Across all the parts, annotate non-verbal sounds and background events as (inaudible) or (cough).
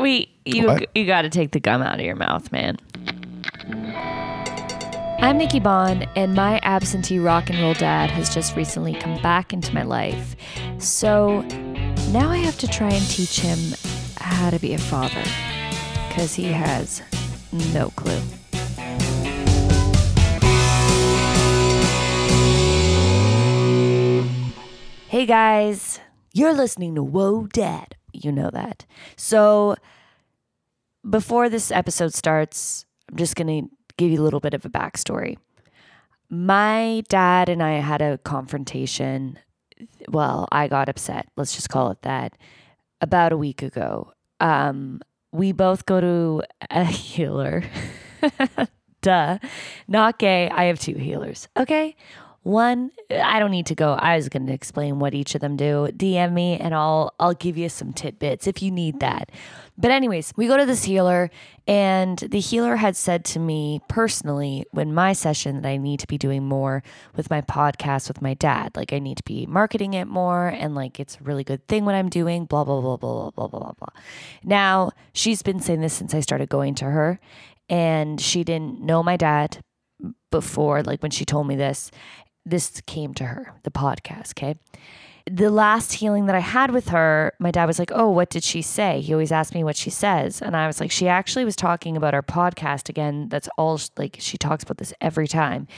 We you What? you got to take the gum out of your mouth, man. I'm Nikki Bond, and my absentee rock and roll dad has just recently come back into my life. So now I have to try and teach him how to be a father, because he has no clue. Hey guys, you're listening to Whoa Dad. You know that. So before this episode starts, I'm just going to give you a little bit of a backstory. My dad and I had a confrontation. Well, I got upset. Let's just call it that. About a week ago. Um, we both go to a healer. (laughs) Duh. Not gay. I have two healers. Okay. One, I don't need to go. I was going to explain what each of them do. DM me and I'll I'll give you some tidbits if you need that. But anyways, we go to this healer and the healer had said to me personally when my session that I need to be doing more with my podcast with my dad. Like I need to be marketing it more and like it's a really good thing what I'm doing, blah blah blah blah blah blah blah blah. Now, she's been saying this since I started going to her and she didn't know my dad before like when she told me this this came to her, the podcast, okay? The last healing that I had with her, my dad was like, Oh, what did she say? He always asked me what she says. And I was like, She actually was talking about our podcast again. That's all, like, she talks about this every time.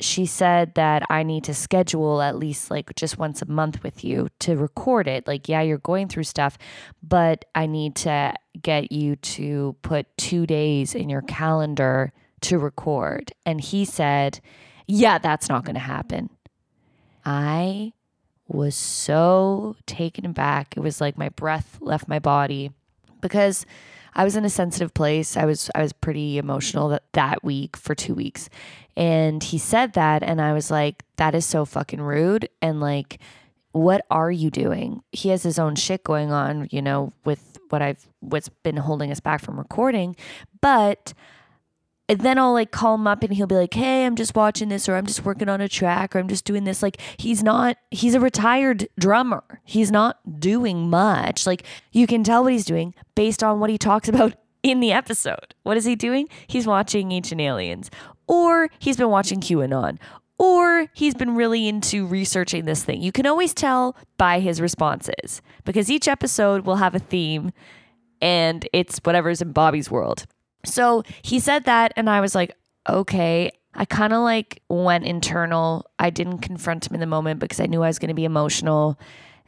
She said that I need to schedule at least like just once a month with you to record it. Like, yeah, you're going through stuff, but I need to get you to put two days in your calendar to record. And he said, yeah, that's not going to happen. I was so taken aback. It was like my breath left my body because I was in a sensitive place. I was I was pretty emotional that, that week for 2 weeks. And he said that and I was like that is so fucking rude and like what are you doing? He has his own shit going on, you know, with what I've what's been holding us back from recording, but and then I'll like call him up and he'll be like, Hey, I'm just watching this, or I'm just working on a track, or I'm just doing this. Like, he's not, he's a retired drummer. He's not doing much. Like, you can tell what he's doing based on what he talks about (laughs) in the episode. What is he doing? He's watching Ancient Aliens, or he's been watching QAnon, or he's been really into researching this thing. You can always tell by his responses because each episode will have a theme and it's whatever's in Bobby's world. So he said that, and I was like, okay. I kind of like went internal. I didn't confront him in the moment because I knew I was going to be emotional.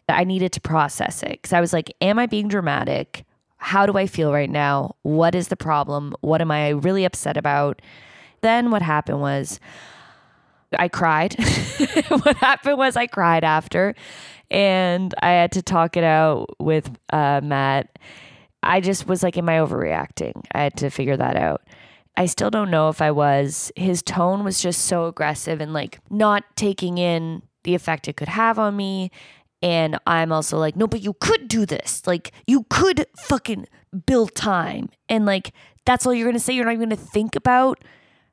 I needed to process it because I was like, am I being dramatic? How do I feel right now? What is the problem? What am I really upset about? Then what happened was I cried. (laughs) what happened was I cried after, and I had to talk it out with uh, Matt. I just was like, am I overreacting? I had to figure that out. I still don't know if I was. His tone was just so aggressive and like not taking in the effect it could have on me. And I'm also like, no, but you could do this. Like, you could fucking build time. And like, that's all you're gonna say. You're not even gonna think about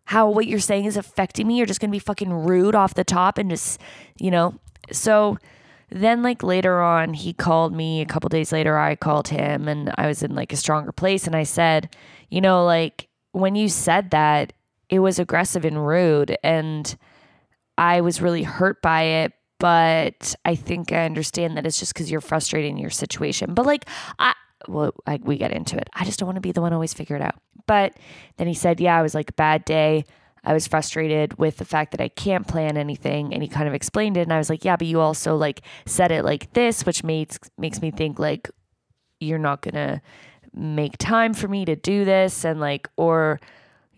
how what you're saying is affecting me. You're just gonna be fucking rude off the top and just, you know. So then like later on he called me. A couple days later i called him and i was in like a stronger place and i said you know like when you said that it was aggressive and rude and i was really hurt by it but i think i understand that it's just because you're frustrated in your situation. But like i well I, we get into it. I just don't want to be the one always figure it out. But then he said yeah it was like a bad day I was frustrated with the fact that I can't plan anything and he kind of explained it and I was like, yeah, but you also like said it like this, which makes makes me think like you're not going to make time for me to do this and like or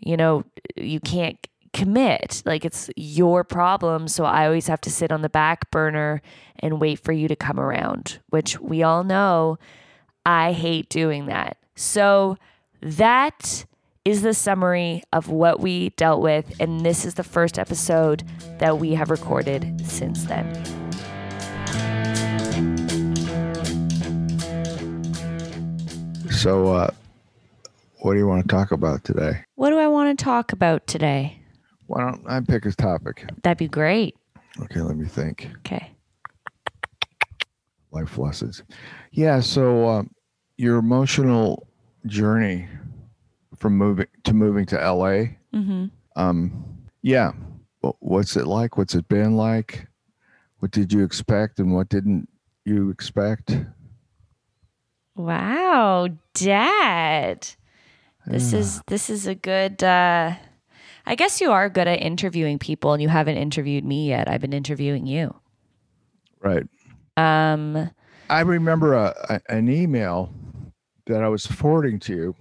you know, you can't commit. Like it's your problem, so I always have to sit on the back burner and wait for you to come around, which we all know I hate doing that. So that is the summary of what we dealt with, and this is the first episode that we have recorded since then. So, uh, what do you want to talk about today? What do I want to talk about today? Why don't I pick a topic? That'd be great. Okay, let me think. Okay. Life lessons. Yeah. So, um, your emotional journey from moving to moving to LA. Mm-hmm. Um, yeah. What's it like? What's it been like? What did you expect and what didn't you expect? Wow, Dad. This Yeah. is this is a good. Uh, I guess you are good at interviewing people, and you haven't interviewed me yet. I've been interviewing you. Right. Um, I remember a, a, an email that I was forwarding to you.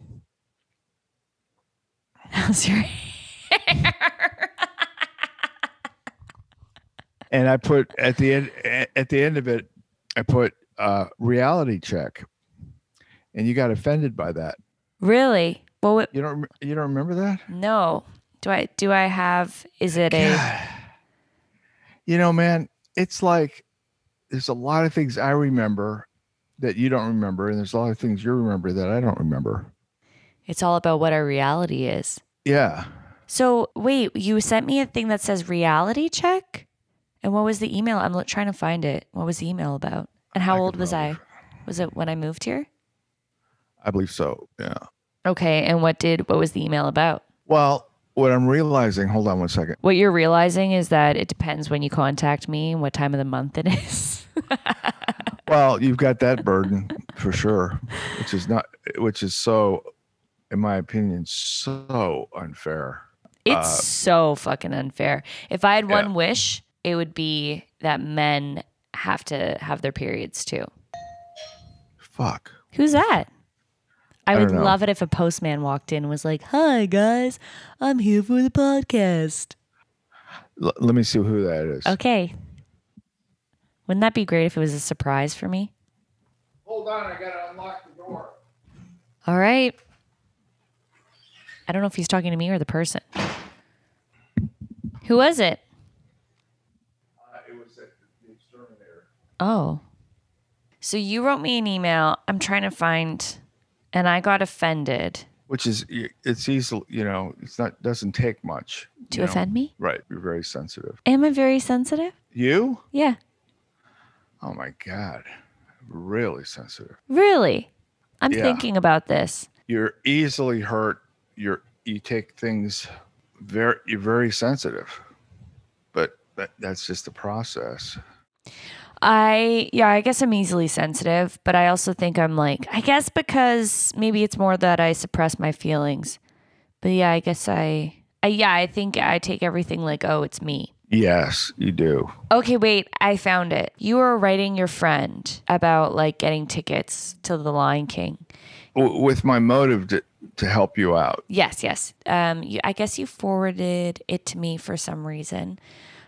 How's your hair? and I put at the end at the end of it, I put uh, reality check, and you got offended by that. really? Well, what, You don't you don't remember that? no. Do I do I have? Is it a? God. You know, man, it's like there's a lot of things I remember that you don't remember, and there's a lot of things you remember that I don't remember. It's all about what our reality is. Yeah, So wait, you sent me a thing that says reality check, and what was the email? I'm trying to find it. What was the email about? And how I old was I? Was it when I moved here? I believe so. Yeah. Okay, and what did what was the email about? Well, what I'm realizing. Hold on one second. What you're realizing is that it depends when you contact me and what time of the month it is. (laughs) Well, you've got that burden for sure, which is not, which is so, in my opinion, so unfair. It's Uh, so fucking unfair. If I had Yeah. one wish, it would be that men have to have their periods too. Fuck. Who's that? I, I would know. love it if a postman walked in and was like, "Hi guys, I'm here for the podcast." L- let me see who that is. Okay. Wouldn't that be great if it was a surprise for me? Hold on, I gotta unlock the door. All right. I don't know if he's talking to me or the person. Who was it? Uh, it was the exterminator. Oh. So you wrote me an email. I'm trying to find, and I got offended. Which is, it's easy, you know, it's not, doesn't take much. To you know. offend me? Right. You're very sensitive. Am I very sensitive? You? Yeah. Oh my God. Really sensitive. Really? I'm Yeah. thinking about this. You're easily hurt. You're, you take things very, you're very sensitive. But that, that's just the process. I, yeah, I guess I'm easily sensitive, but I also think I'm like, I guess because maybe it's more that I suppress my feelings. But yeah, I guess I, I yeah, I think I take everything like, oh, it's me. Yes, you do. Okay, wait, I found it. You were writing your friend about like getting tickets to the Lion King. With my motive to, to help you out. Yes, yes. Um, you, I guess you forwarded it to me for some reason.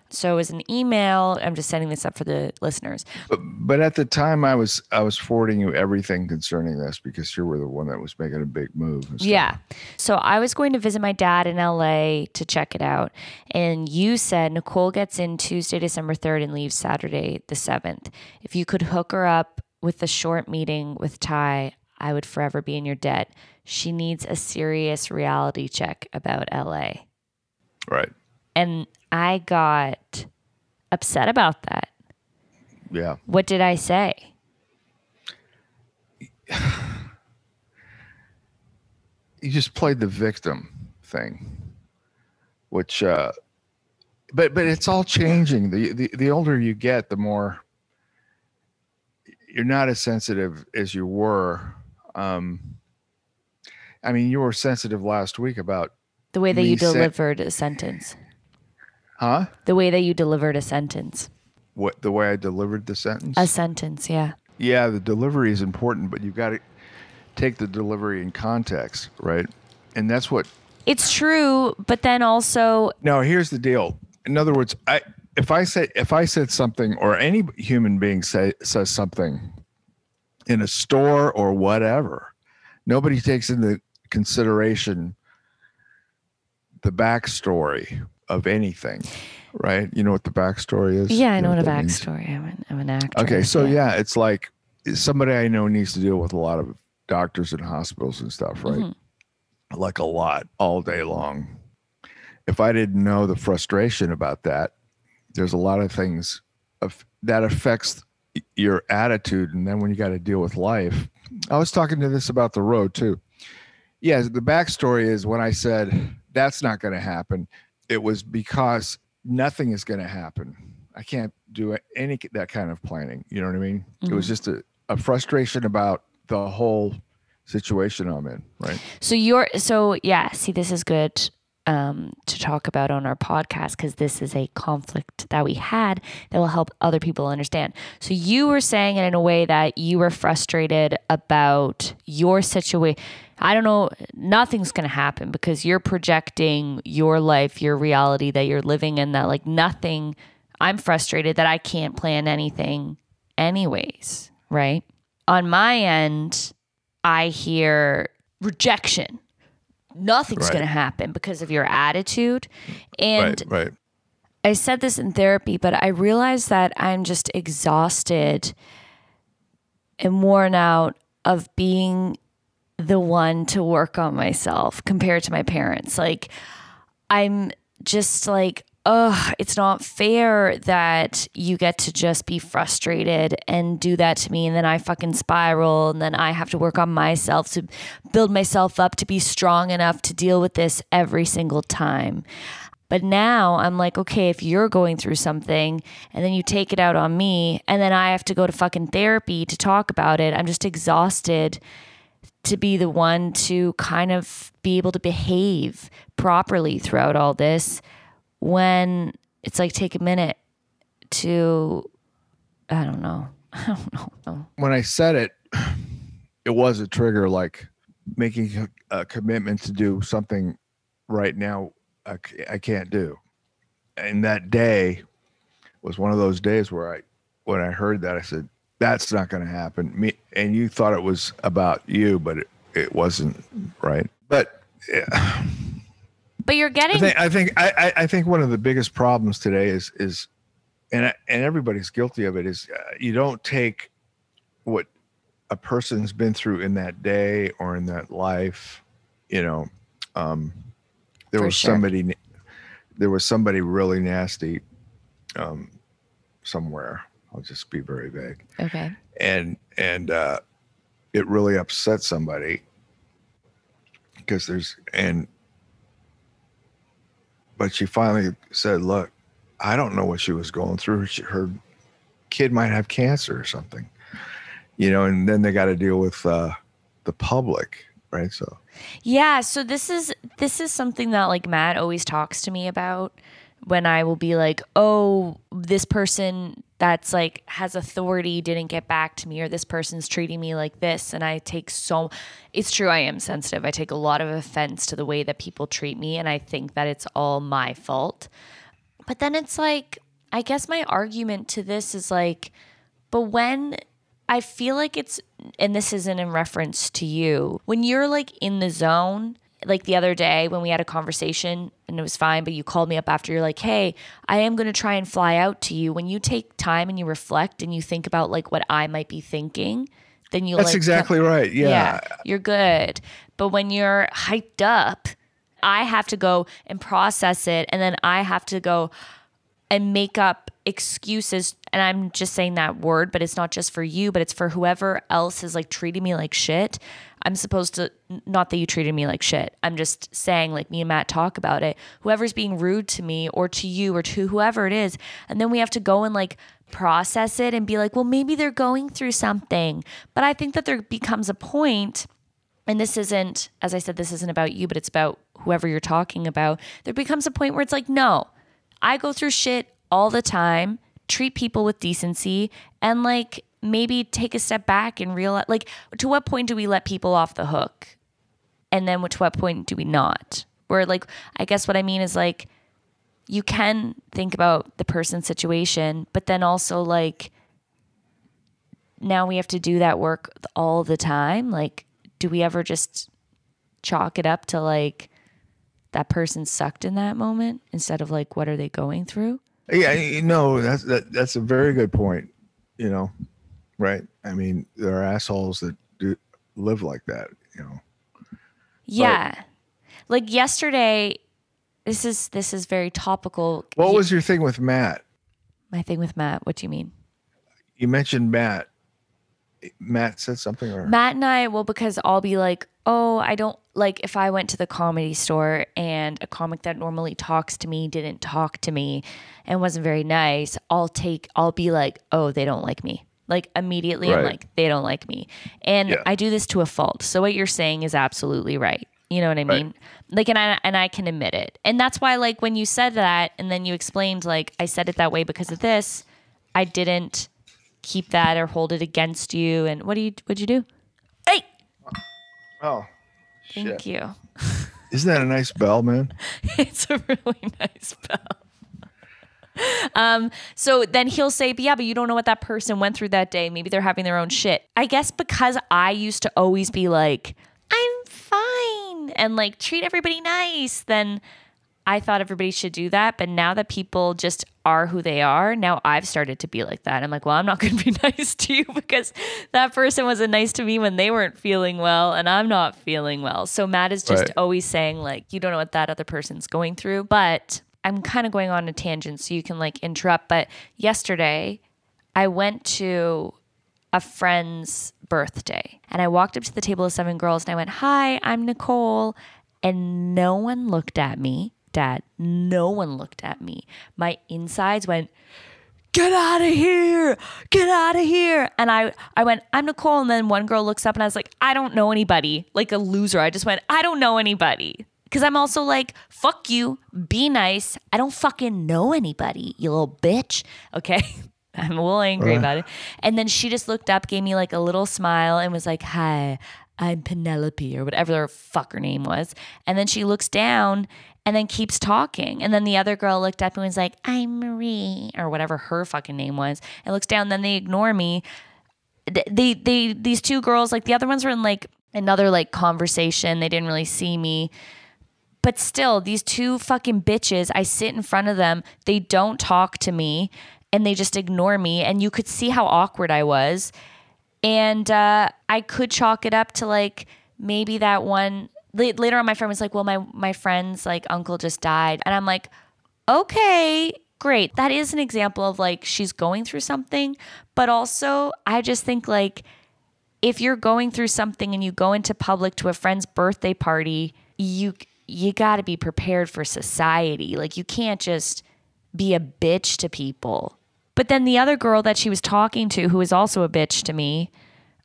So it was an email. I'm just setting this up for the listeners. But, but at the time, I was I was forwarding you everything concerning this because you were the one that was making a big move. Yeah. So I was going to visit my dad in LA to check it out. And you said Nicole gets in Tuesday, December 3rd and leaves Saturday, the 7th. If you could hook her up with a short meeting with Ty, I would forever be in your debt. She needs a serious reality check about LA. Right. And I got upset about that. Yeah. What did I say? You just played the victim thing, which, uh, but but it's all changing. The, the the older you get, the more you're not as sensitive as you were. Um, I mean, you were sensitive last week about, The way that you delivered a sentence. huh? The way that you delivered a sentence. What the way I delivered the sentence? A sentence, yeah. Yeah, the delivery is important, but you've got to take the delivery in context, right? And that's what. It's true, but then also, No, here's the deal. In other words, I if I say if I said something or any human being say says something in a store or whatever, nobody takes into consideration the backstory of anything, right? You know what the backstory is? yeah, I You know what a means? backstory. I'm an, I'm an actor. Okay, so yeah. it's like somebody I know needs to deal with a lot of doctors and hospitals and stuff, right? Mhm. Like a lot all day long. If I didn't know the frustration about that, there's a lot of things of, that affects your attitude, and then when you got to deal with life, I was talking to this about the road too. yeah, the backstory is when I said that's not going to happen, it was because nothing is going to happen. I can't do any that kind of planning. You know what I mean? It was Mhm. just a, a frustration about the whole situation I'm in. Right. So you're so yeah. See, this is good um, to talk about on our podcast because this is a conflict that we had that will help other people understand. So you were saying it in a way that you were frustrated about your situation. I don't know. Nothing's going to happen because you're projecting your life, your reality that you're living in. That like nothing. I'm frustrated that I can't plan anything, anyways. Right. On my end, I hear rejection. Nothing's Right. going to happen because of your attitude. And right. Right. I said this in therapy, but I realized that I'm just exhausted and worn out of being the one to work on myself compared to my parents. Like, I'm just like, oh, it's not fair that you get to just be frustrated and do that to me. And then I fucking spiral. And then I have to work on myself to build myself up to be strong enough to deal with this every single time. But now I'm like, okay, if you're going through something and then you take it out on me and then I have to go to fucking therapy to talk about it, I'm just exhausted to be the one to kind of be able to behave properly throughout all this when it's like take a minute to I don't know. (laughs) I don't know. When I said it, it was a trigger like making a, commitment to do something right now I can't do. And that day was one of those days where I, when I heard that, I said, that's not going to happen. Me and you thought it was about you, but it, it wasn't right. But yeah, But you're I getting think I think I, I- I think one of the biggest problems today is is, and I- and everybody's guilty of it is uh, you don't take what a person's been through in that day or in that life, you know. Um, there For was sure. somebody, there was somebody really nasty, um, somewhere. I'll just be very vague okay. and and uh, it really upset somebody because there's and but she finally said look i don't know what she was going through. She, her kid might have cancer or something. You know and then they got to deal with uh, the public right? So Yeah, so this is this is something that like Matt always talks to me about when I will be like, "Oh, this person that's like has authority didn't get back to me or this person's treating me like this." And I take so It's true I am sensitive. I take a lot of offense to the way that people treat me and I think that it's all my fault. But then it's like I guess my argument to this is like but when I feel like it's, and this isn't in reference to you, when you're like in the zone, like the other day when we had a conversation and it was fine, but you called me up after you're like, hey, I am going to try and fly out to you. When you take time and you reflect and you think about like what I might be thinking, then you that's like, That's exactly right yeah, you're good. But when you're hyped up, I have to go and process it. And then I have to go and make up excuses. And I'm just saying that word, but it's not just for you, but it's for whoever else is like treating me like shit. I'm supposed to, not that you treated me like shit. I'm just saying, like me and Matt talk about it. Whoever's being rude to me or to you or to whoever it is. And then we have to go and like process it and be like, well, maybe they're going through something. But I think that there becomes a point and this isn't, as I said, this isn't about you, but it's about whoever you're talking about. There becomes a point where it's like, no, I go through shit all the time, treat people with decency, and like maybe take a step back and realize, like, to what point do we let people off the hook? And then to what point do we not? Where, like, I guess what I mean is like, you can think about the person's situation, but then also, like, now we have to do that work all the time. Like, do we ever just chalk it up to like that person sucked in that moment instead of like what are they going through? Yeah, know that's that, that's a very good point. You know, right? I mean, there are assholes that do live like that. You know, Yeah. Like yesterday this is this is very topical. what was your thing with Matt? my thing with Matt? What do you mean? You mentioned Matt. Matt said something or Matt and I, well, because I'll be like, oh, I don't like if I went to the comedy store and a comic that normally talks to me didn't talk to me and wasn't very nice, I'll take, I'll be like, oh, they don't like me. Like immediately, I'm like, they don't like me. And Yeah. I do this to a fault. So what you're saying is absolutely right. You know what I mean? Like, and I and I can admit it, and that's why, like, when you said that, and then you explained, like, I said it that way because of this, I didn't keep that or hold it against you. And what do you? What'd you do? Hey, Oh, thank shit. you. (laughs) Isn't that a nice bell, man? it's a really (laughs) nice bell. (laughs) Um, so then he'll say, but yeah, but you don't know what that person went through that day. Maybe they're having their own shit. I guess because I used to always be like, I'm fine and like treat everybody nice, then I thought everybody should do that. But now that people just are who they are, now I've started to be like that. I'm like, well, I'm not (laughs) going to be nice to you because that person wasn't nice to me when they weren't feeling well and I'm not feeling well. So Matt is just Right. always saying, like, you don't know what that other person's going through. But I'm kind of going on a tangent so you can like interrupt. But yesterday, I went to a friend's birthday and I walked up to the table of seven girls and I went, Hi, I'm Nicole. And no one looked at me, Dad. No one looked at me. My insides went, Get out of here. Get out of here. And I, I went, I'm Nicole. And then one girl looks up and I was like, I don't know anybody. Like a loser. I just went, I don't know anybody. Cause I'm also like, fuck you, be nice. I don't fucking know anybody, you little bitch. Okay. (laughs) I'm a little angry about it. And then she just looked up, gave me like a little smile, and was like, Hi, I'm Penelope, or whatever the fuck her name was. And then she looks down and then keeps talking. And then the other girl looked up and was like, I'm Marie, or whatever her fucking name was, and looks down. Then they ignore me. Th- They, they, these two girls, like the other ones were in like another like conversation. They didn't really see me. But still, these two fucking bitches, I sit in front of them, they don't talk to me and they just ignore me. And you could see how awkward I was. And uh, I could chalk it up to like maybe that one. Later on, my friend was like, Well, my, my friend's like uncle just died. And I'm like, Okay, great. That is an example of like she's going through something. But also, I just think like, if you're going through something and you go into public to a friend's birthday party, you you got to be prepared for society. Like you can't just be a bitch to people. But then the other girl that she was talking to, who is also a bitch to me,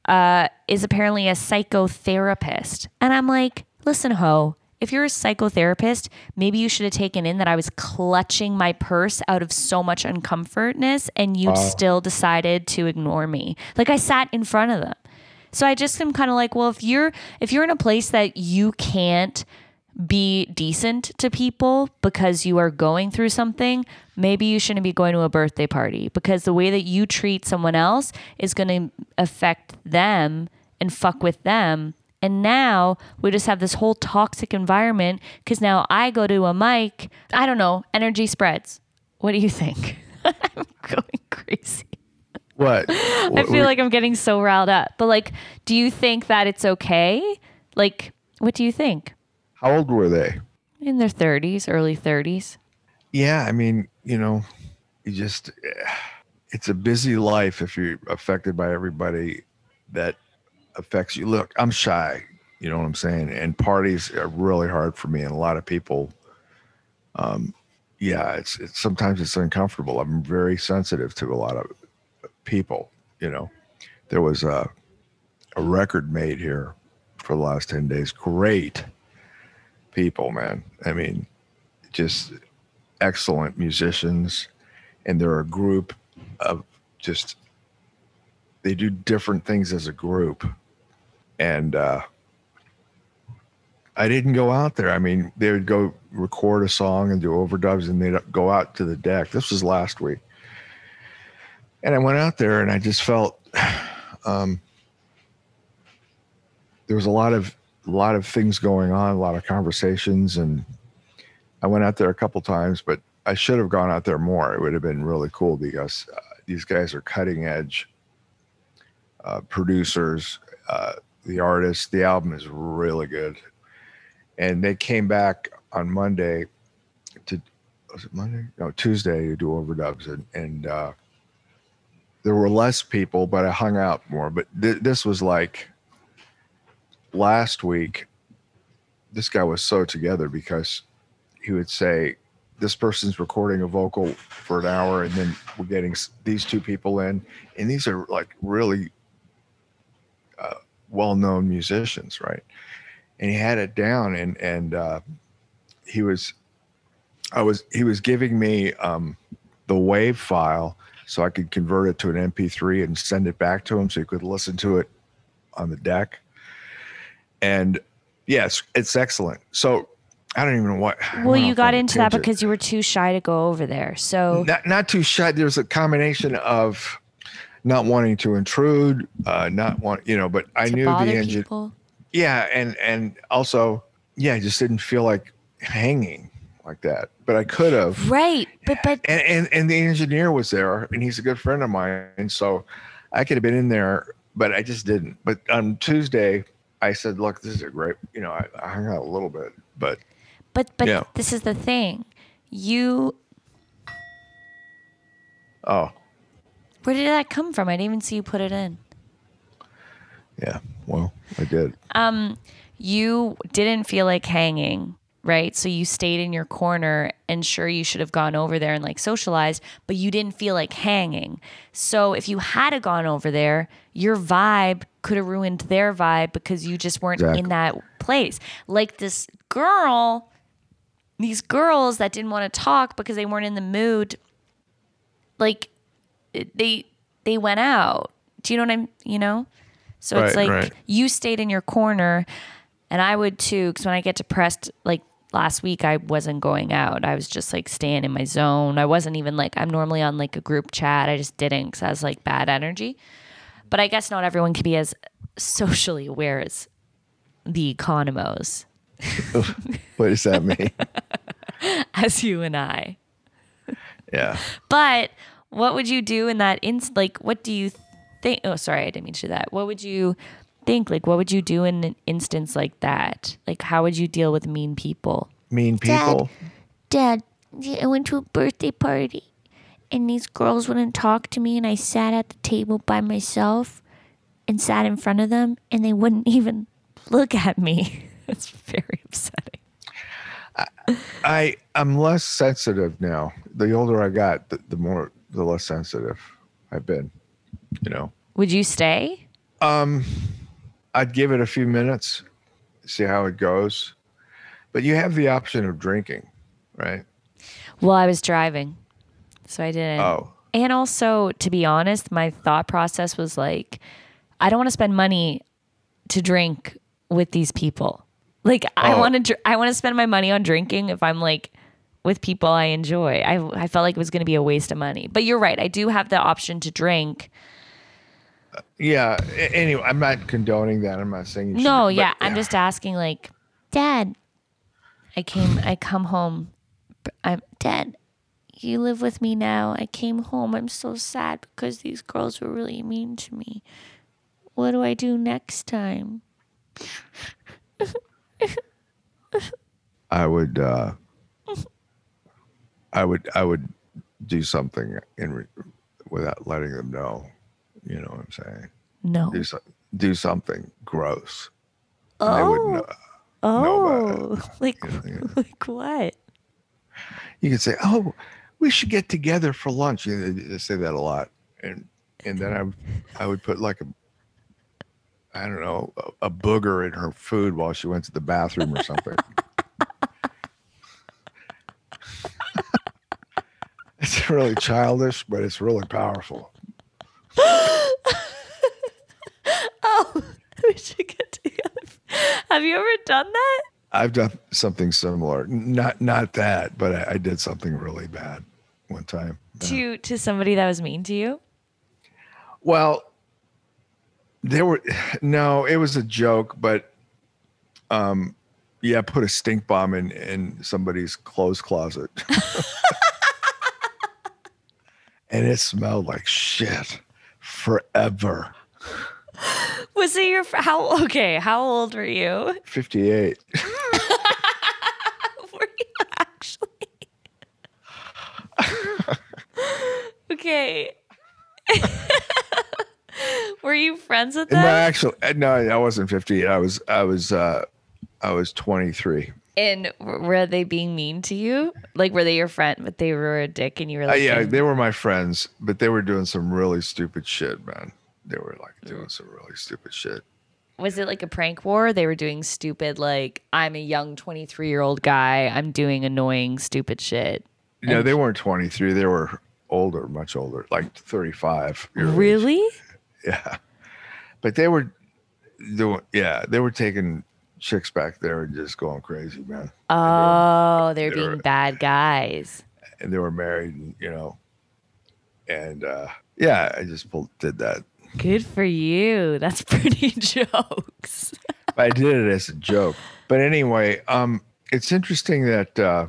uh, is apparently a psychotherapist. And I'm like, listen, ho, if you're a psychotherapist, maybe you should have taken in that I was clutching my purse out of so much uncomfortness and you still decided to ignore me. Like I sat in front of them. So I just am kind of like, well, if you're if you're in a place that you can't be decent to people because you are going through something, maybe you shouldn't be going to a birthday party because the way that you treat someone else is going to affect them and fuck with them. And now we just have this whole toxic environment because now I go to a mic. I don't know, energy spreads. What do you think? (laughs) I'm going crazy. What? (laughs) I feel like I'm getting so riled up. But like, do you think that it's okay? Like, what do you think? How old were they? In their 30s, early 30s. Yeah, I mean, you know, you just eh, it's a busy life if you're affected by everybody that affects you. Look, I'm shy, you know what I'm saying? And parties are really hard for me and a lot of people um yeah, it's it's sometimes it's uncomfortable. I'm very sensitive to a lot of people, you know. There was a a record made here for the last 10 days. Great people, man. I mean, just excellent musicians. And they're a group of just they do different things as a group. And uh i didn't go out there. I mean they would go record a song and do overdubs and they'd go out to the deck. This was last week. And i went out there and i just felt (sighs) um there was a lot of a lot of things going on a lot of conversations and I went out there a couple times, but I should have gone out there more. It would have been really cool because uh, these guys are cutting edge uh, producers. Uh, the artist, the album is really good, and they came back on Monday to was it Monday? No, Tuesday to do overdubs, and and uh, there were less people, but I hung out more. But th- this was like last week. This guy was so together because he would say, "This person's recording a vocal for an hour, and then we're getting these two people in, and these are like really uh, well-known musicians, right?" And he had it down, and and uh, he was, I was, he was giving me um, the wave file so I could convert it to an MP3 and send it back to him so he could listen to it on the deck. And yes, it's excellent. So I don't even know what. Well, you got into that because you were too shy to go over there. So not not too shy. There's a combination of not wanting to intrude, uh, not want you know, but I knew the engine. people. Yeah, and and also, yeah, I just didn't feel like hanging like that. But I could have. Right. But but and, and and the engineer was there and he's a good friend of mine and so i could have been in there but i just didn't but on tuesday i said look this is a great you know i, I hung out a little bit but but but Yeah. this is the thing. You oh where did that come from? I didn't even see you put it in. yeah well i did Um you didn't feel like hanging, right? So you stayed in your corner and sure you should have gone over there and like socialized, but you didn't feel like hanging. So if you had have gone over there, your vibe could have ruined their vibe because you just weren't Exactly. in that place. Like this girl, these girls that didn't want to talk because they weren't in the mood, like they they went out. Do you know what I'm, you know? So it's like right. you stayed in your corner and I would too because when I get depressed like last week I wasn't going out. I was just like staying in my zone. I wasn't even like I'm normally on like a group chat. I just didn't cuz I was like bad energy. But I guess not everyone can be as socially aware as the economos what does that mean (laughs) as you and I. yeah But what would you do in that inst? Like, what do you think? Oh, sorry, I didn't mean to do that. What would you think? Like, what would you do in an instance like that? Like, how would you deal with mean people? mean people Dad, I went to a birthday party and these girls wouldn't talk to me, and I sat at the table by myself and sat in front of them, and they wouldn't (laughs) even Look at me. (laughs) it's very upsetting. i i'm less sensitive now the older i got the, the more the less sensitive i've been you know Would you stay? Um, I'd give it a few minutes, see how it goes. But you have the option of drinking, right? Well, I was driving, so I didn't. Oh, And also, to be honest, my thought process was like, I don't want to spend money to drink with these people. Like, I Oh. want to, dr- I want to spend my money on drinking if I'm like with people I enjoy. I, I felt like it was going to be a waste of money. But you're right. I do have the option to drink. Yeah. Anyway, I'm not condoning that. I'm not saying you should, No, but yeah, I'm just asking. Like, Dad, I came, I come home. I'm Dad, you live with me now. I came home. I'm so sad because these girls were really mean to me. What do I do next time? I would. uh I would. I would do something in re- without letting them know. You know what I'm saying? no. Do so, do something gross. And they wouldn't oh. know. know Oh, (laughs) like, like what? you could say, "Oh, we should get together for lunch." You know, they say that a lot, and and then I I would put like a I don't know a, a booger in her food while she went to the bathroom or something. (laughs) it's really childish, but it's really powerful. Oh, (laughs) should get together. Have you ever done that? I've done something similar, not not that, but I, I did something really bad one time. To to somebody that was mean to you? Well, there were (sighs) no, it was a joke, but um yeah, put a stink bomb in in somebody's clothes closet. (laughs) and it smelled like shit forever. (laughs) Was it your how okay, how old were you? 58. (laughs) Were you actually? (laughs) okay. Were you friends with No, them? actually, uh, no, I wasn't 58. I was, I was, uh, I was 23. And were they being mean to you? Like, were they your friend, but they were a dick, and you were Uh, like, yeah, they were my friends, but they were doing some really stupid shit, man. They were like doing some really stupid shit. was it like a prank war? They were doing stupid, like, I'm a young 23 year old guy. I'm doing annoying, stupid shit. No, they weren't 23. They were older, much older, like 35. your age. Really? (laughs) Yeah. But they were doing, yeah, they were taking chicks back there and just going crazy, man. Oh, they're they being were- bad guys. And they were married, and, you know, and uh, yeah, I just pulled, did that. Good for you. That's (laughs) pretty jokes. I did it as a joke. But anyway, um, it's interesting that uh,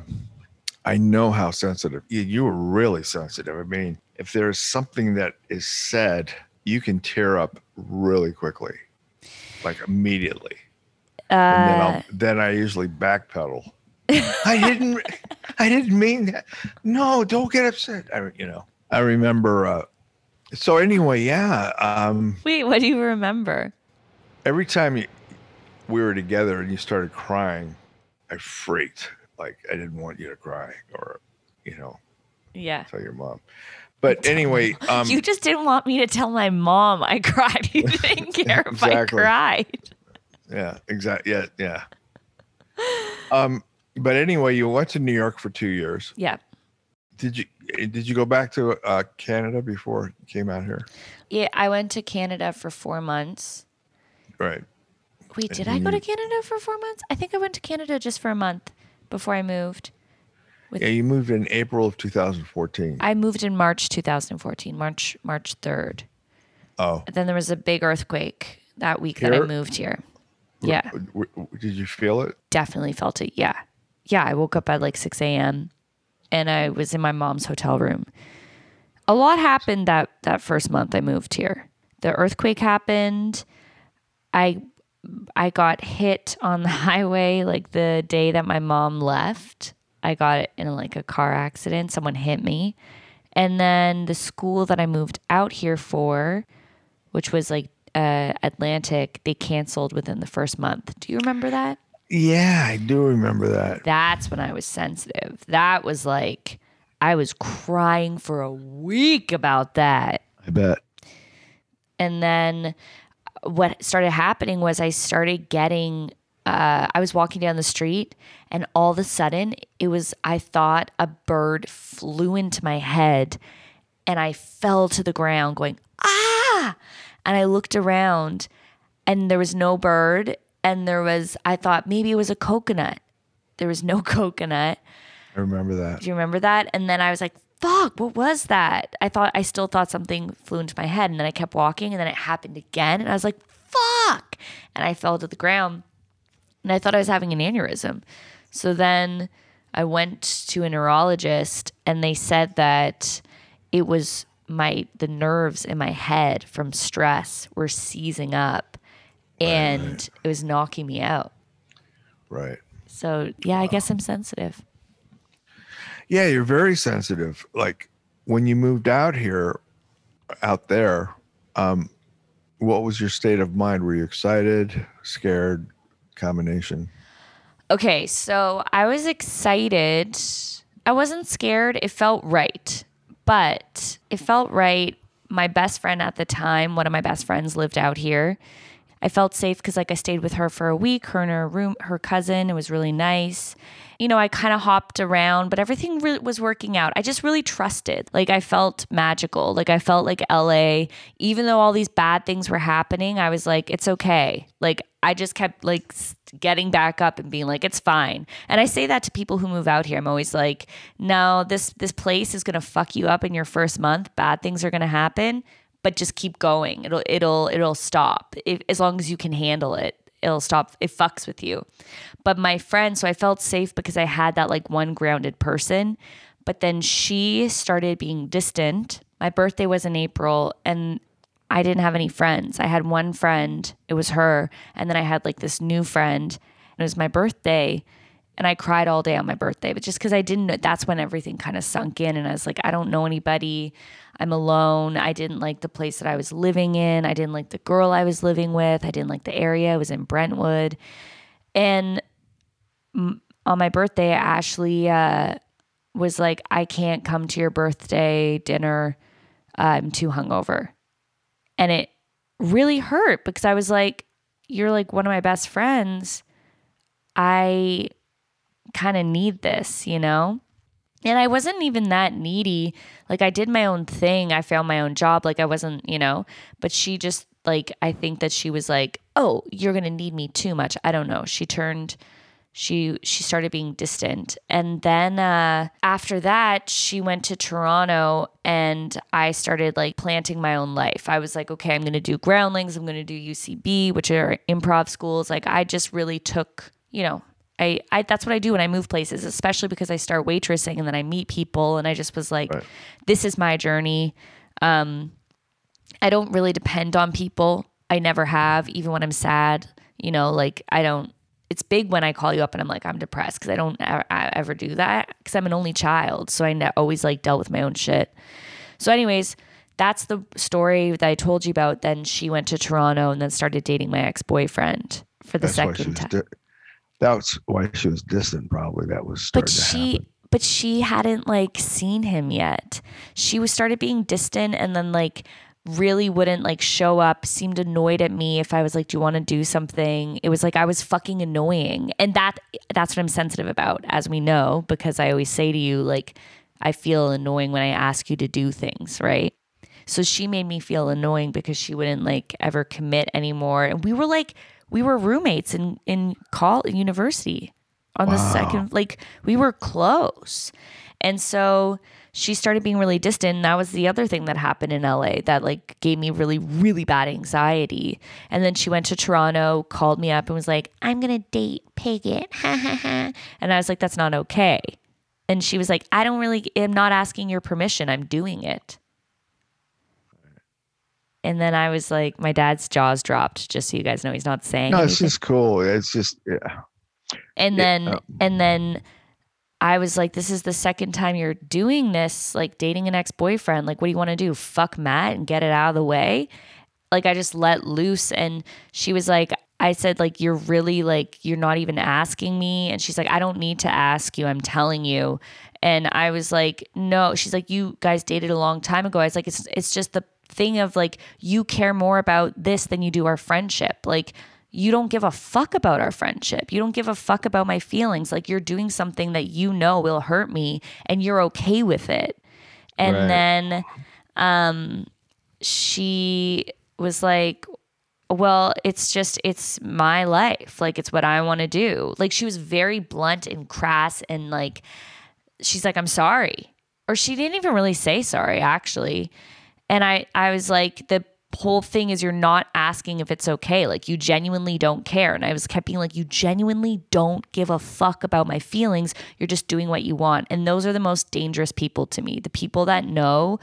I know how sensitive you, you were really sensitive. I mean, if there's something that is said, you can tear up really quickly, like immediately. and then, Uh, then I usually backpedal. (laughs) I didn't. I didn't mean that. No, don't get upset. I, you know. I remember. Uh, so anyway, yeah. Um, wait, what do you remember? every time you, we were together and you started crying, I freaked. Like I didn't want you to cry, or you know, Yeah. tell your mom. But anyway, um, you just didn't want me to tell my mom I cried. (laughs) You didn't (laughs) care if I cried. yeah, exactly. Yeah, yeah. Um, but anyway, you went to New York for two years. Yeah. Did you? Did you go back to uh, Canada before you came out here? Yeah, I went to Canada for four months. Right. Wait, did I go to Canada for four months? I think I went to Canada just for a month before I moved. Yeah, you moved in April of 2014. I moved in March 2014, March March 3rd. oh, And Then there was a big earthquake that week that I moved here. Yeah, W- w- did you feel it? definitely felt it. Yeah. Yeah, I woke up at like 6 a.m. and I was in my mom's hotel room. A lot happened that that first month I moved here. The earthquake happened. I I got hit on the (laughs) highway like the day that my mom left. I got in like a car accident. Someone hit me. And then the school that I moved out here for, which was like uh, Atlantic, they canceled within the first month. Do you remember that? Yeah, I do remember that. That's when I was sensitive. That was like, I was crying for a week about that. I bet. And then what started happening was I started getting, uh, I was walking down the street and all of a sudden it was, I thought a bird flew into my head and I fell to the ground going, ah! And I looked around and there was no bird. And there was, I thought maybe it was a coconut. There was no (laughs) coconut. I remember that. Do you remember that? And then I was like, fuck, what was that? I thought, I still thought something flew into my head. And then I kept walking and then it happened again. And I was like, fuck. And I fell to the ground and I thought I was having an aneurysm. So then I went to a neurologist and they said that it was my, the nerves in my head from stress were seizing up and it was knocking me out. Right. So yeah, I guess I'm sensitive. Yeah, you're very sensitive. Like when you moved out here, out there, um, what was your state of mind? Were you excited, scared, combination? Okay, so I was excited. I wasn't scared. It felt right. But it felt right. My best friend at the time, one of my best friends lived out here. I felt safe because like I stayed with her for a week, her and her room, her cousin. It was really nice. You know, I kind of hopped around, but everything was working out. I just really trusted. Like I felt magical. Like I felt like LA, even though all these bad things were happening, I was like, it's okay. Like I just kept like getting back up and being like, it's fine. And I say that to people who move out here. I'm always like, no, this this place is gonna fuck you up in your first month. Bad things are gonna happen, but just keep going. It'll it'll it'll stop if, as long as you can handle it. It'll stop. It fucks with you. But my friend, so I felt safe because I had that like one grounded person. But then she started being distant. My birthday was in April, and I didn't have any friends. I had one friend, it was her, and then I had like this new friend. And it was my birthday, And I cried all day on my birthday, but just because I didn't know, that's when everything kind of sunk in. And I was like, I don't know anybody. I'm alone. I didn't like the place that I was living in. I didn't like the girl I was living with. I didn't like the area. I was in Brentwood. And on my birthday, Ashley uh, was like, I can't come to your birthday dinner. I'm too hungover. And it really hurt because I was like, You're like one of my best friends. I kind of need this, you know? And I wasn't even that needy. Like I did my own thing. I found my own job. Like I wasn't, you know, but she just like I think that she was like, "Oh, you're going to need me too much." I don't know. She turned she she started being distant. And then uh after that, she went to Toronto and I started like planting my own life. I was like, "Okay, I'm going to do Groundlings. I'm going to do UCB, which are improv schools." Like I just really took, you know, I, I that's what I do when I move places, especially because I start waitressing and then I meet people and I just was like, Right. this is my journey. Um, I don't really depend on people. I never have, even when I'm sad. You know, like I don't. It's big when I call you up and I'm like I'm depressed because I don't ever, I ever do that because I'm an only child, so I ne- always like dealt with my own shit. So, anyways, that's the story that I told you about. Then she went to Toronto and then started dating my ex boyfriend for the That's second time. di- that's why she was distant. Probably that was but she but she hadn't like seen him yet. She was started being distant and then like really wouldn't like show up seemed annoyed at me if i was like do you want to do something? It was like i was fucking annoying. And that that's what i'm sensitive about as we know because i always say to you like i feel annoying when i ask you to do things right? So she made me feel annoying because she wouldn't like ever commit anymore. And we were like we were roommates in in call university on the second like we were close. And so she started being really distant. And that was the other thing that happened in LA that like gave me really really bad anxiety. And then she went to Toronto called me up and was like I'm going to date Piggott. Ha ha ha and I was like that's not okay. And she was like I don't really am not asking your permission. I'm doing it and then I was like my dad's jaws dropped just so you guys know he's not saying No, anything it's just cool. It's just yeah. and then uh, and then I was like, this is the second time you're doing this, like dating an ex boyfriend. Like, what do you want to do? Fuck Matt and get it out of the way? Like, I just let loose. And she was like, I said, like, you're really like, you're not even asking me. And she's like, I don't need to ask you. I'm telling you. And I was like, no. She's like, you guys dated a long time ago. I was like, it's it's just the thing of like, you care more about this than you do our friendship. Like, you don't give a fuck about our friendship. You don't give a fuck about my feelings. Like you're doing something that you know will hurt me and you're okay with it. And Right. then um she was like well, it's just it's my life. Like it's what I want to do. Like she was very blunt and crass and like she's like I'm sorry. Or she didn't even really say sorry actually. And I I was like the whole thing is you're not asking if it's okay. Like you genuinely don't care. And I was kept being like, you genuinely don't give a fuck about my feelings. You're just doing what you want. And those are the most dangerous people to me. The people that know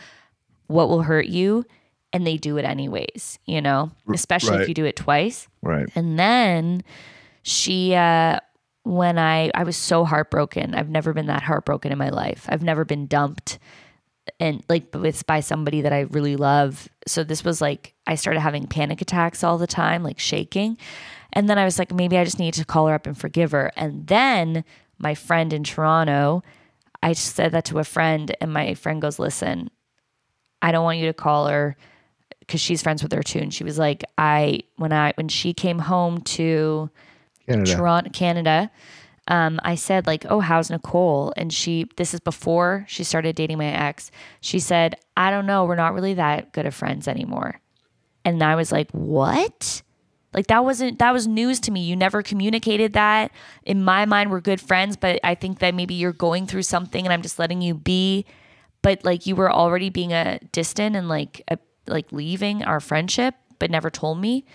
what will hurt you and they do it anyways, you know, especially if you do it twice. Right. And then she, uh, when I, I was so heartbroken. I've never been that heartbroken in my life. I've never been dumped and like with by somebody that I really love. So this was like I started having panic attacks all the time, like shaking. And then I was like, maybe I just need to call her up and forgive her. And then my friend in Toronto, I said that to a friend, and my friend goes, Listen, I don't want you to call her because she's friends with her too. And she was like, I when I when she came home to Canada. Toronto, Canada. Um, I said like, "Oh, how's Nicole?" And she, this is before she started dating my ex. She said, "I don't know. We're not really that good of friends anymore." And I was like, "What?" Like that wasn't that was news to me. You never communicated that. In my mind, we're good friends, but I think that maybe you're going through something, and I'm just letting you be. But like you were already being a distant and like a, like leaving our friendship, but never told me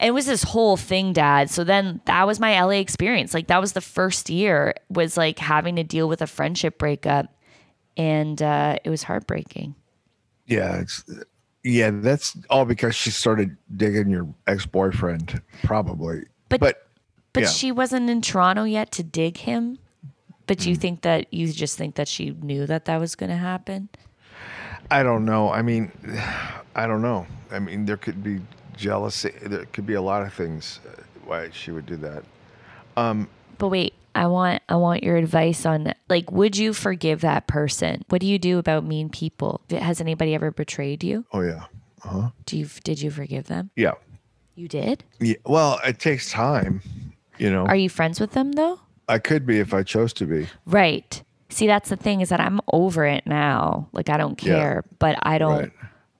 it was this whole thing dad so then that was my la experience like that was the first year was like having to deal with a friendship breakup and uh, it was heartbreaking Yeah, it's yeah, that's all because she started digging your ex boyfriend, probably. But- but But Yeah. she wasn't in Toronto yet to dig him. But Mm. you think that you just think that she knew that that was going to happen? I don't know. I mean, (sighs) I don't know. I mean, there could be jealousy. There could be a lot of things uh, why she would do that. But wait, I want I want your advice on like would you forgive that person? What do you do about mean people? Has anybody ever betrayed you? Oh yeah. Uh-huh. Do you did you forgive them? Yeah. You did? Yeah. Well, it takes time. You know, Are you friends with them though? I could be if I chose to be. Right. See, that's the thing is that I'm over it now. Like I don't Yeah. care, but I don't Right.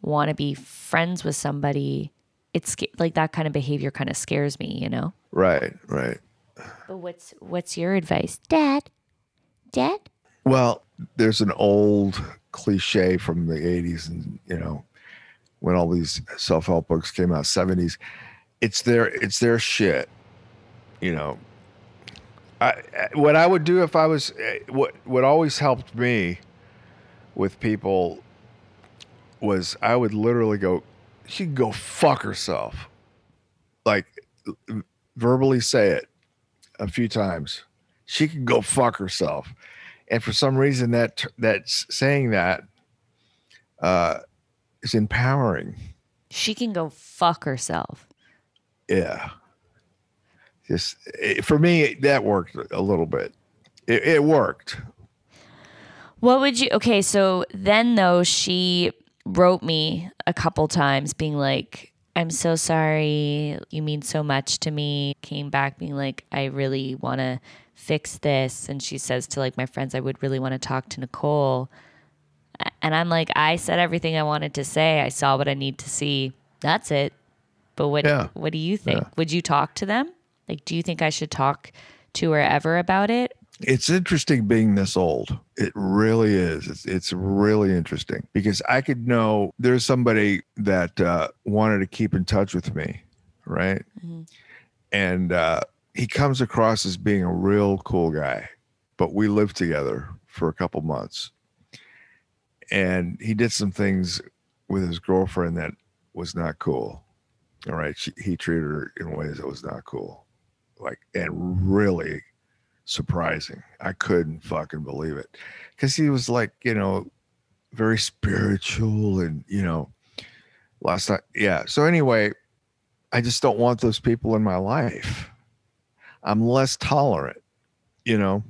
want to be friends with somebody. It's like that kind of behavior kind of scares me, you know. Right. Right. But what's what's your advice? Dad? Dad? Well, there's an old cliche from the 80s and, you know, when all these self-help books came out 70s, it's their it's their shit. You know, I what I would do if I was eh, what what always helped me with people was I would literally go she can go fuck herself. Like verbally say it a few times. She can go fuck herself and for some reason that that's saying that uh is empowering She can go fuck herself. yeah just it, for me that worked a little bit it, it worked What would you Okay, so then though she wrote me a couple times being like I'm so sorry. You mean so much to me. Came back being like I really want to fix this and she says to like my friends I would really want to talk to Nicole. And I'm like I said everything I wanted to say. I saw what I need to see. That's it. But what Yeah. what do you think? Would you talk to them? Like do you think I should talk to her ever about it? It's interesting being this old. It really is. It's, it's really interesting because i could know there's somebody that uh, wanted to keep in touch with me right? And uh, he comes across as being a real cool guy but we lived together for a couple months. And he did some things with his girlfriend that was not cool all right? She, he treated her in ways that was not cool like and really surprising. I couldn't fucking believe it because he was like, you know, very spiritual and, you know, last night. Yeah. So, anyway, I just don't want those people in my life. I'm less tolerant, you know.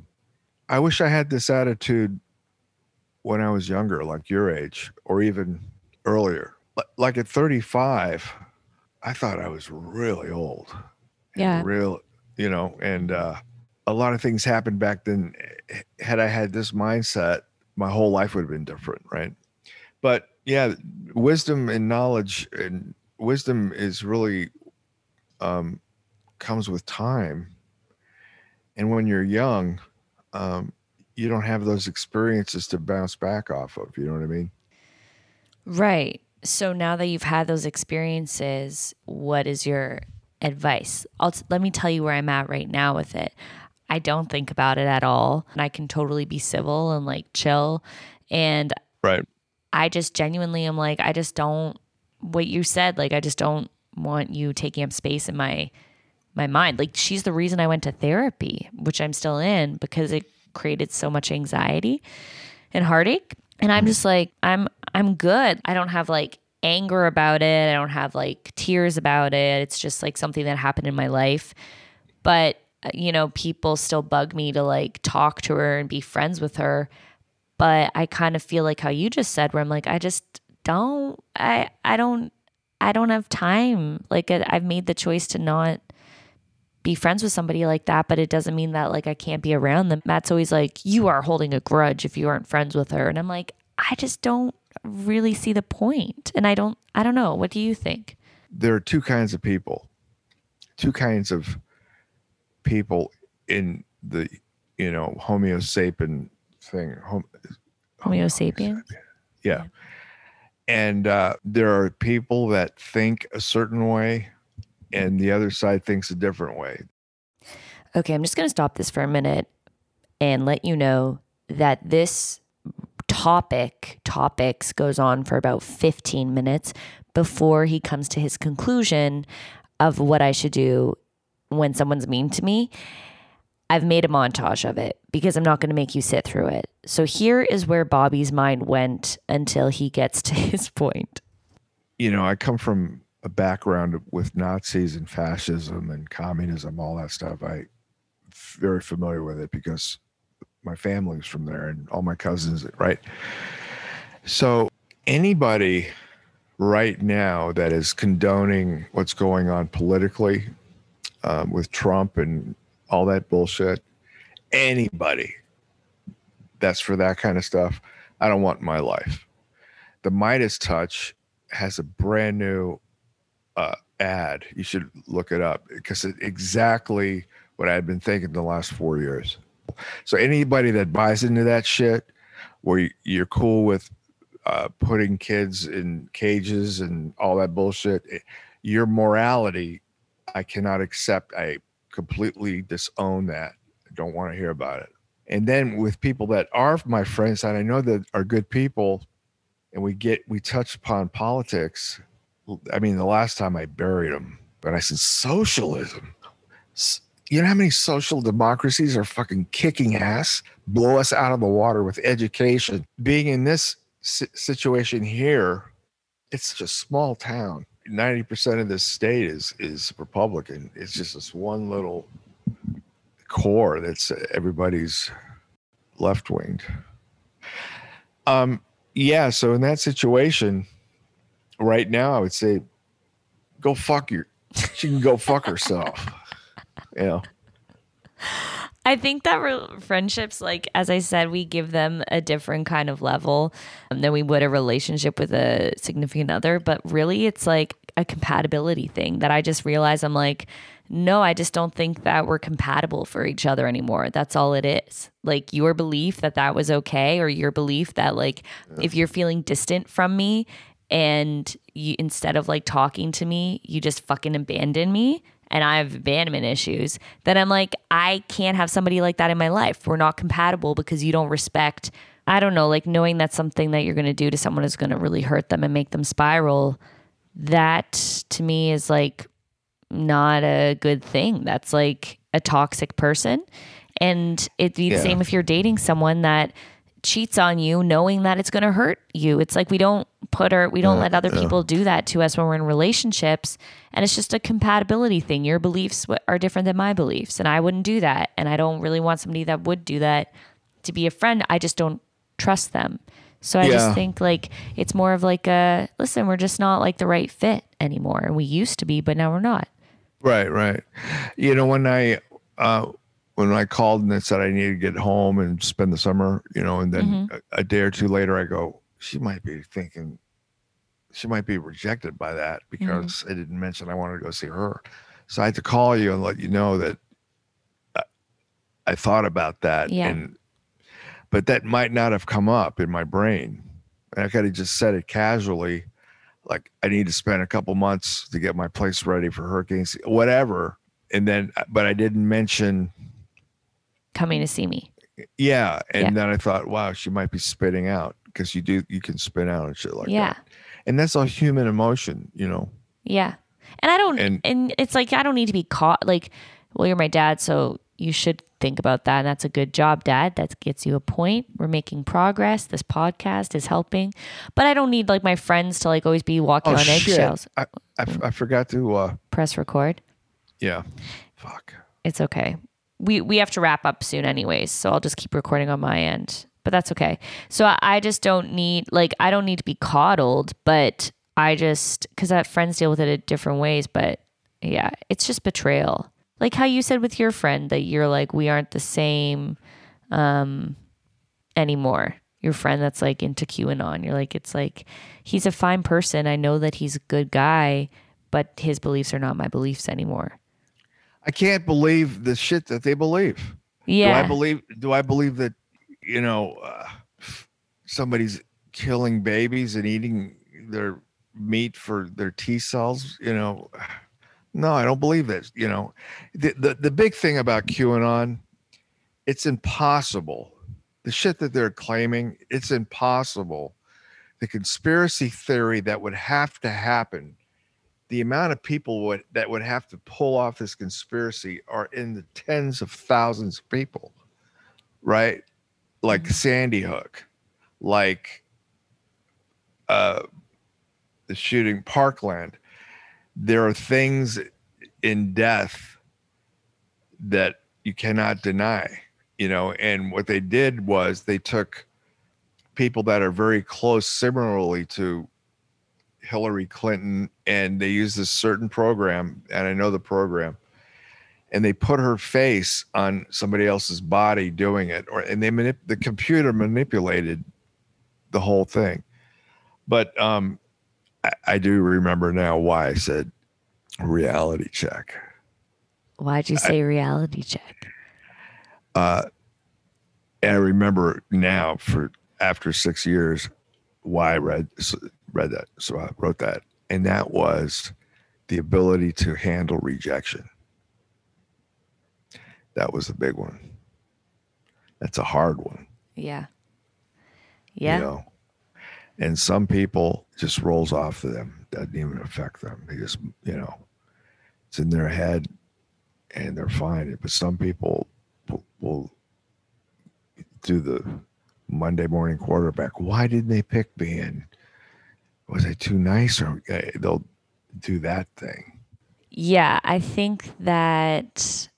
I wish I had this attitude when I was younger, like your age or even earlier. Li- Like at 35, I thought I was really old Yeah. real you know and uh a lot of things happened back then had i had this mindset my whole life would have been different right but yeah wisdom and knowledge and wisdom is really um comes with time and when you're young um you don't have those experiences to bounce back off of you know what i mean Right. So now that you've had those experiences, what is your advice? I'll t- let me tell you where I'm at right now with it. I don't think about it at all, and I can totally be civil and like chill. And right I just genuinely am like, I just don't what you said. Like, I just don't want you taking up space in my my mind. Like, she's the reason I went to therapy, which I'm still in because it created so much anxiety and heartache. And I'm just like, I'm I'm good. I don't have like anger about it. I don't have like tears about it. It's just like something that happened in my life. But Uh, you know, people still bug me to like talk to her and be friends with her. But I kind of feel like how you just said where I'm like I just don't I I don't I don't have time. Like I, I've made the choice to not be friends with somebody like that but it doesn't mean that like I can't be around them. Matt's always like you are holding a grudge if you aren't friends with her. And I'm like I just don't really see the point. And I don't I don't know. What do you think? There are two kinds of people. Two kinds of people in the you know homo sapien thing hom- Homo sapien yeah. And uh, there are people that think a certain way and the other side thinks a different way. Okay, I'm just going to stop this for a minute and let you know that this topic topics goes on for about 15 minutes before he comes to his conclusion of what I should do when someone's mean to me, I've made a montage of it because I'm not going to make you sit through it. So here is where Bobby's mind went until he gets to (laughs) his point. You know, I come from a background with Nazis and fascism and communism, all that stuff. I very familiar with it because my family's from there and all my cousins, right? So anybody right now that is condoning what's going on politically um, with Trump and all that bullshit, anybody that's for that kind of stuff, I don't want in my life. The MeidasTouch has a brand new uh, ad. You should look it up because it's exactly what I've been thinking the last four years. So anybody that buys into that shit, where you're cool with uh, putting kids in cages and all that bullshit, your morality, I cannot accept. I completely disown that. I don't want to hear about it. And then with people that are my friends that I know that are good people, and we get we touch upon politics. I mean, the last time I buried them, but I said socialism. You know how many social democracies are fucking kicking ass, blow us out of the water with education. Being in this situation here, it's just a small town. 90% of this state is is Republican. It's just this one little core that's everybody's left winged. Um, yeah, so in that situation, right now, I would say, go fuck your. She can go fuck herself. (laughs) You know. I think that re- friendships, like as I said, we give them a different kind of level um, than we would a relationship with a significant other. But really, it's like a compatibility thing that I just realize I'm like, no, I just don't think that we're compatible for each other anymore. That's all it is. Like your belief that that was okay, or your belief that, like, if you're feeling distant from me and you, instead of like talking to me, you just fucking abandon me and I have abandonment issues, then I'm like, I can't have somebody like that in my life. We're not compatible because you don't respect, I don't know, like knowing that something that you're going to do to someone is going to really hurt them and make them spiral. That to me is like not a good thing. That's like a toxic person. And it'd be the Yeah. same if you're dating someone that cheats on you knowing that it's going to hurt you. It's like we don't put our we don't let other people do that to us when we're in relationships and it's just a compatibility thing. Your beliefs are different than my beliefs and I wouldn't do that and I don't really want somebody that would do that to be a friend. I just don't trust them. So I Yeah. just think like it's more of like a listen, we're just not like the right fit anymore. And we used to be, but now we're not. Right, right. You know, when I uh when I called and they said I needed to get home and spend the summer, you know, and then mm-hmm. a, a day or two later I go, she might be thinking she might be rejected by that mm-hmm. because I didn't mention I wanted to go see her. So I had to call you and let you know that I, I thought about that Yeah. and but that might not have come up in my brain. And I could have just said it casually like I need to spend a couple months to get my place ready for hurricanes, whatever. And then, but I didn't mention, Coming to see me. yeah. And Yeah. then I thought, wow, she might be spitting out because you do, you can spit out and shit like yeah. that. And that's all human emotion, you know? Yeah. And I don't, and, And- it's like, I don't need to be caught. Like, well, you're my dad, so you should think about that. And that's a good job, dad. That gets you a point. We're making progress. This podcast is helping. But I don't need like my friends to like always be walking Oh, on eggshells. I, I, f- I forgot to, uh, Press record. yeah. Fuck. It's okay. We we have to wrap up soon anyways, so I'll just keep recording on my end. But that's okay. So I, I just don't need like I don't need to be coddled, but I just because I friends deal with it in different ways. But yeah, it's just betrayal. Like how you said with your friend that you're like we aren't the same um anymore. Your friend that's like into QAnon. You're like it's like he's a fine person. I know that he's a good guy, but his beliefs are not my beliefs anymore. I can't believe the shit that they believe. Yeah. Do I believe, do I believe that, you know, uh, somebody's killing babies and eating their meat for their T cells, you know? No, I don't believe that. You know, the, the, the big thing about QAnon, it's impossible. The shit that they're claiming, it's impossible. The conspiracy theory that would have to happen the amount of people would that would have to pull off this conspiracy are in the tens of thousands of people, right? Like Sandy Hook, like uh, the shooting Parkland. There are things in death that you cannot deny, you know. And what they did was they took people that are very close, similarly to Hillary Clinton, and they used this certain program, and I know the program, and they put her face on somebody else's body doing it, or and they manip- the computer manipulated the whole thing. But um, I, I do remember now why I said reality check. Why'd you say reality check? Uh, and I remember now for after six years why I read read that. So I wrote that, and that was the ability to handle rejection. That was the big one. That's a hard one. Yeah. Yeah. You know? And some people just rolls off of them. Doesn't even affect them. They just, you know, it's in their head and they're fine. But some people will, will do the Monday morning quarterback. Why didn't they pick me? And was I too nice? Or uh, they'll do that thing. Yeah, I think that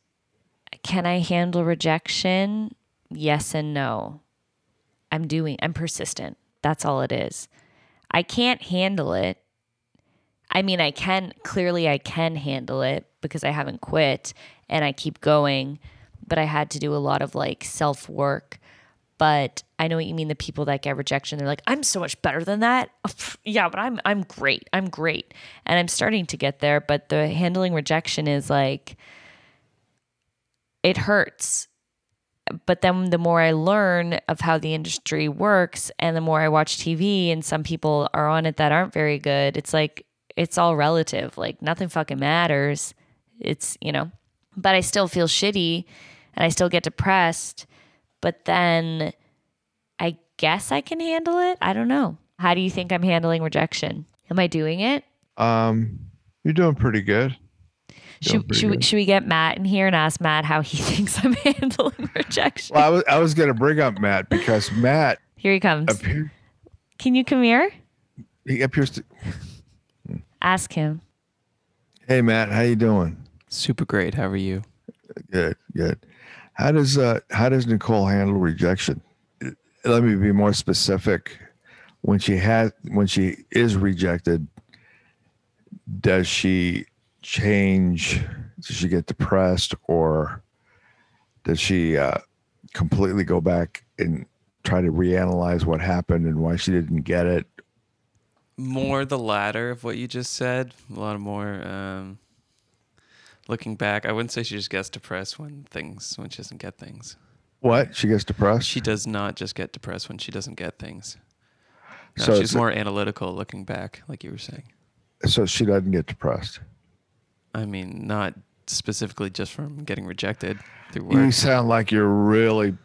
can I handle rejection? Yes and no. I'm doing, I'm persistent. That's all it is. I can't handle it. I mean, I can, clearly, I can handle it because I haven't quit and I keep going, but I had to do a lot of like self work. But I know what you mean. The people that get rejection, they're like, "I'm so much better than that." (laughs) yeah, but I'm I'm great. I'm great, and I'm starting to get there. But the handling rejection is like, it hurts. But then the more I learn of how the industry works, and the more I watch TV, and some people are on it that aren't very good, it's like it's all relative. Like nothing fucking matters. It's you know, but I still feel shitty, and I still get depressed. But then I guess I can handle it. I don't know. How do you think I'm handling rejection? Am I doing it? Um, you're doing pretty good. Doing Should, pretty should, we, should we get Matt in here and ask Matt how he (laughs) thinks I'm (laughs) handling rejection? Well, I was I was gonna bring up Matt because Matt Here he comes. appear, Can you come here? he appears to. Ask him. Hey Matt, how you doing? Super great. How are you? Good, good. How does uh how does Nicole handle rejection? Let me be more specific. When she has when she is rejected, does she change? Does she get depressed or does she uh, completely go back and try to reanalyze what happened and why she didn't get it? More the latter of what you just said. A lot more um, looking back. I wouldn't say she just gets depressed when things when she doesn't get things. What? She gets depressed? She does not just get depressed when she doesn't get things. No, So she's it's- more analytical looking back, like you were saying. so she doesn't get depressed. I mean, not specifically just from getting rejected through You sound like you're really,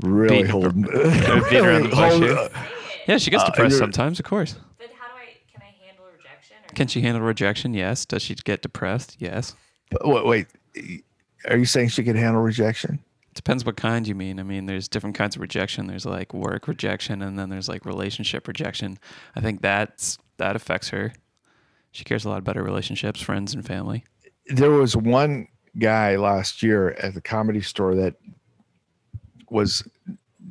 really Beating- holding, (laughs) beating around the bush hold- here. Yeah, she gets Uh, depressed you're- sometimes, of course. But how do I, can I handle rejection? Can she handle rejection? Yes. Does she get depressed? Yes. Wait, wait, are you saying she can handle rejection? Depends what kind you mean. I mean, there's different kinds of rejection. There's like work rejection, and then there's like relationship rejection. I think that's that affects her. She cares a lot about her relationships, friends, and family. There was one guy last year at the comedy store that was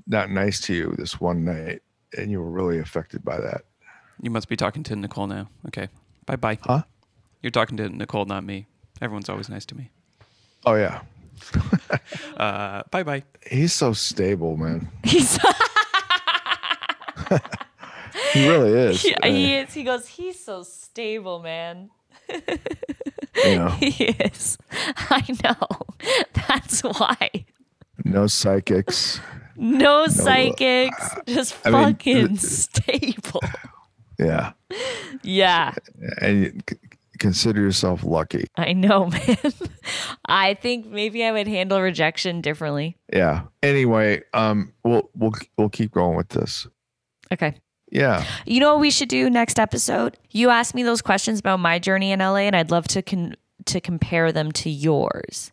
not nice to you this one night, and you were really affected by that. You must be talking to Nicole now. Okay. Bye bye. Huh? You're talking to Nicole, not me. Everyone's always nice to me. Oh yeah, (laughs) Uh, bye bye. he's so stable, man. (laughs) He's, (laughs) He really is. yeah, he is. He goes, he's so stable, man. You know, He is. I know. That's why. no psychics. No psychics, just I mean, fucking th- stable. Yeah, Yeah, and you c- consider yourself lucky. I know, (laughs) man. I think maybe I would handle rejection differently. Yeah. Anyway, um, we'll we'll we'll keep going with this. Okay. Yeah. You know what we should do next episode? You asked me those questions about my journey in LA, and I'd love to con- to compare them to yours.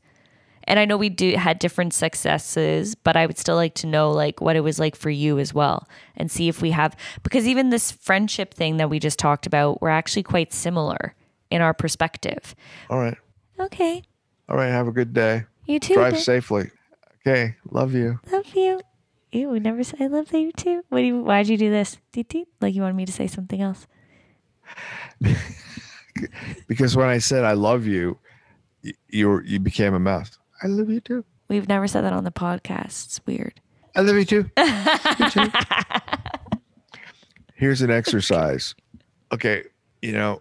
And I know we do had different successes, but I would still like to know like what it was like for you as well, and see if we have because even this friendship thing that we just talked about, we're actually quite similar in our perspective. All right. Okay, All right. Have a good day. you too. Drive safely. Okay. Love you. Love you. Ew, we never said I love you too. What do you, why'd you do this? Deet, deet? Like you wanted me to say something else? (laughs) Because when I said I love you, you were, you became a mess. I love you too. We've never said that on the podcast. It's weird. I love you too. (laughs) You too. Here's an exercise. Okay, you know,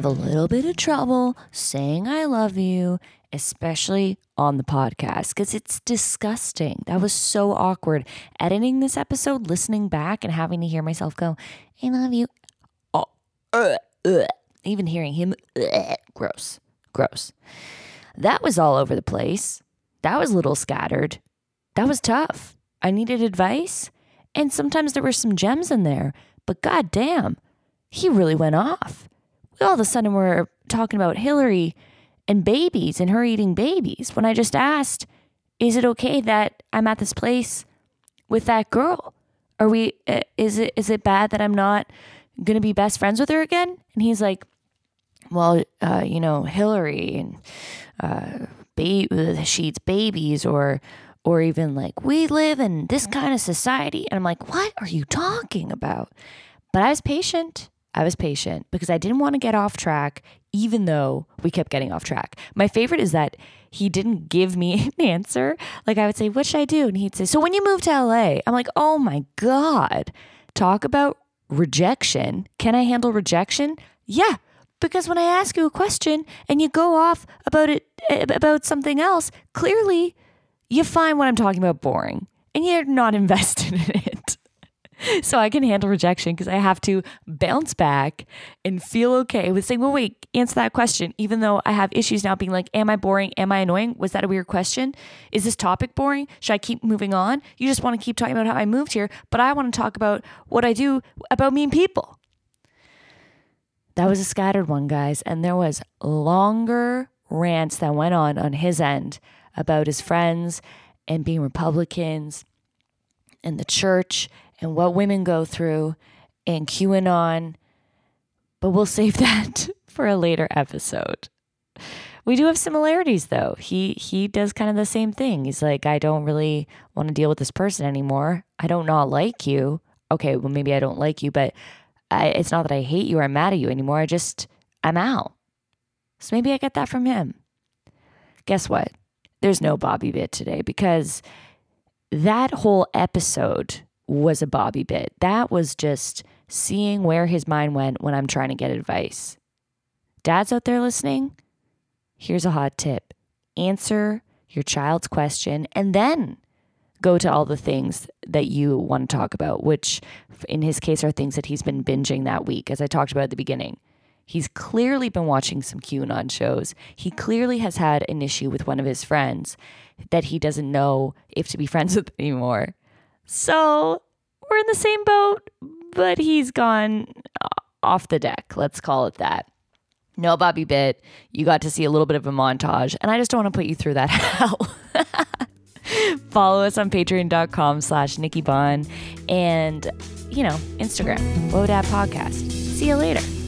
Have a little bit of trouble saying I love you, especially on the podcast, because it's disgusting. That was so awkward. Editing this episode, listening back, and having to hear myself go, I love you. Oh, ugh, ugh. Even hearing him, ugh, gross, gross. That was all over the place. That was a little scattered. That was tough. I needed advice. And sometimes there were some gems in there, but goddamn, he really went off. All of a sudden we're talking about Hillary and babies and her eating babies when I just asked, is it okay that I'm at this place with that girl? Are we, uh, is it, is it bad that I'm not going to be best friends with her again? And he's like, well, uh, you know, Hillary and uh, ba- she eats babies, or or even like we live in this kind of society. And I'm like, what are you talking about? But I was patient. I was patient because I didn't want to get off track, even though we kept getting off track. My favorite is that he didn't give me (laughs) an answer. Like I would say, what should I do? And he'd say, so when you move to LA, I'm like, oh my God, talk about rejection. Can I handle rejection? Yeah. Because when I ask you a question and you go off about it about something else, clearly you find what I'm talking about boring and you're not (laughs) invested in it. (laughs) So I can handle rejection because I have to bounce back and feel okay with saying, well, wait, answer that question. Even though I have issues now being like, am I boring? Am I annoying? Was that a weird question? Is this topic boring? Should I keep moving on? You just want to keep talking about how I moved here, but I want to talk about what I do about mean people. That was a scattered one, guys. And there was longer rants that went on on his end about his friends and being Republicans and the church and what women go through and QAnon. But we'll save that (laughs) for a later episode. We do have similarities though. He he does kind of the same thing. He's like, I don't really want to deal with this person anymore. I don't not like you. Okay, well maybe I don't like you, but I, it's not that I hate you or I'm mad at you anymore. I just I'm out. So maybe I get that from him. Guess what? There's no Bobby bit today because that whole episode was a Bobby bit. That was just seeing where his mind went when I'm trying to get advice. Dads out there listening, here's a hot tip answer your child's question and then go to all the things that you want to talk about, which in his case are things that he's been binging that week, as I talked about at the beginning. He's clearly been watching some QAnon shows. He clearly has had an issue with one of his friends that he doesn't know if to be (laughs) friends with anymore. So we're in the same boat, but he's gone uh, off the deck. Let's call it that. No Bobby bit. You got to see a little bit of a montage, and I just don't want to put you through that (laughs) hell. Follow us on patreon.com slash Nikki Bond and, you know, Instagram, Whoa Dad Podcast. See you later.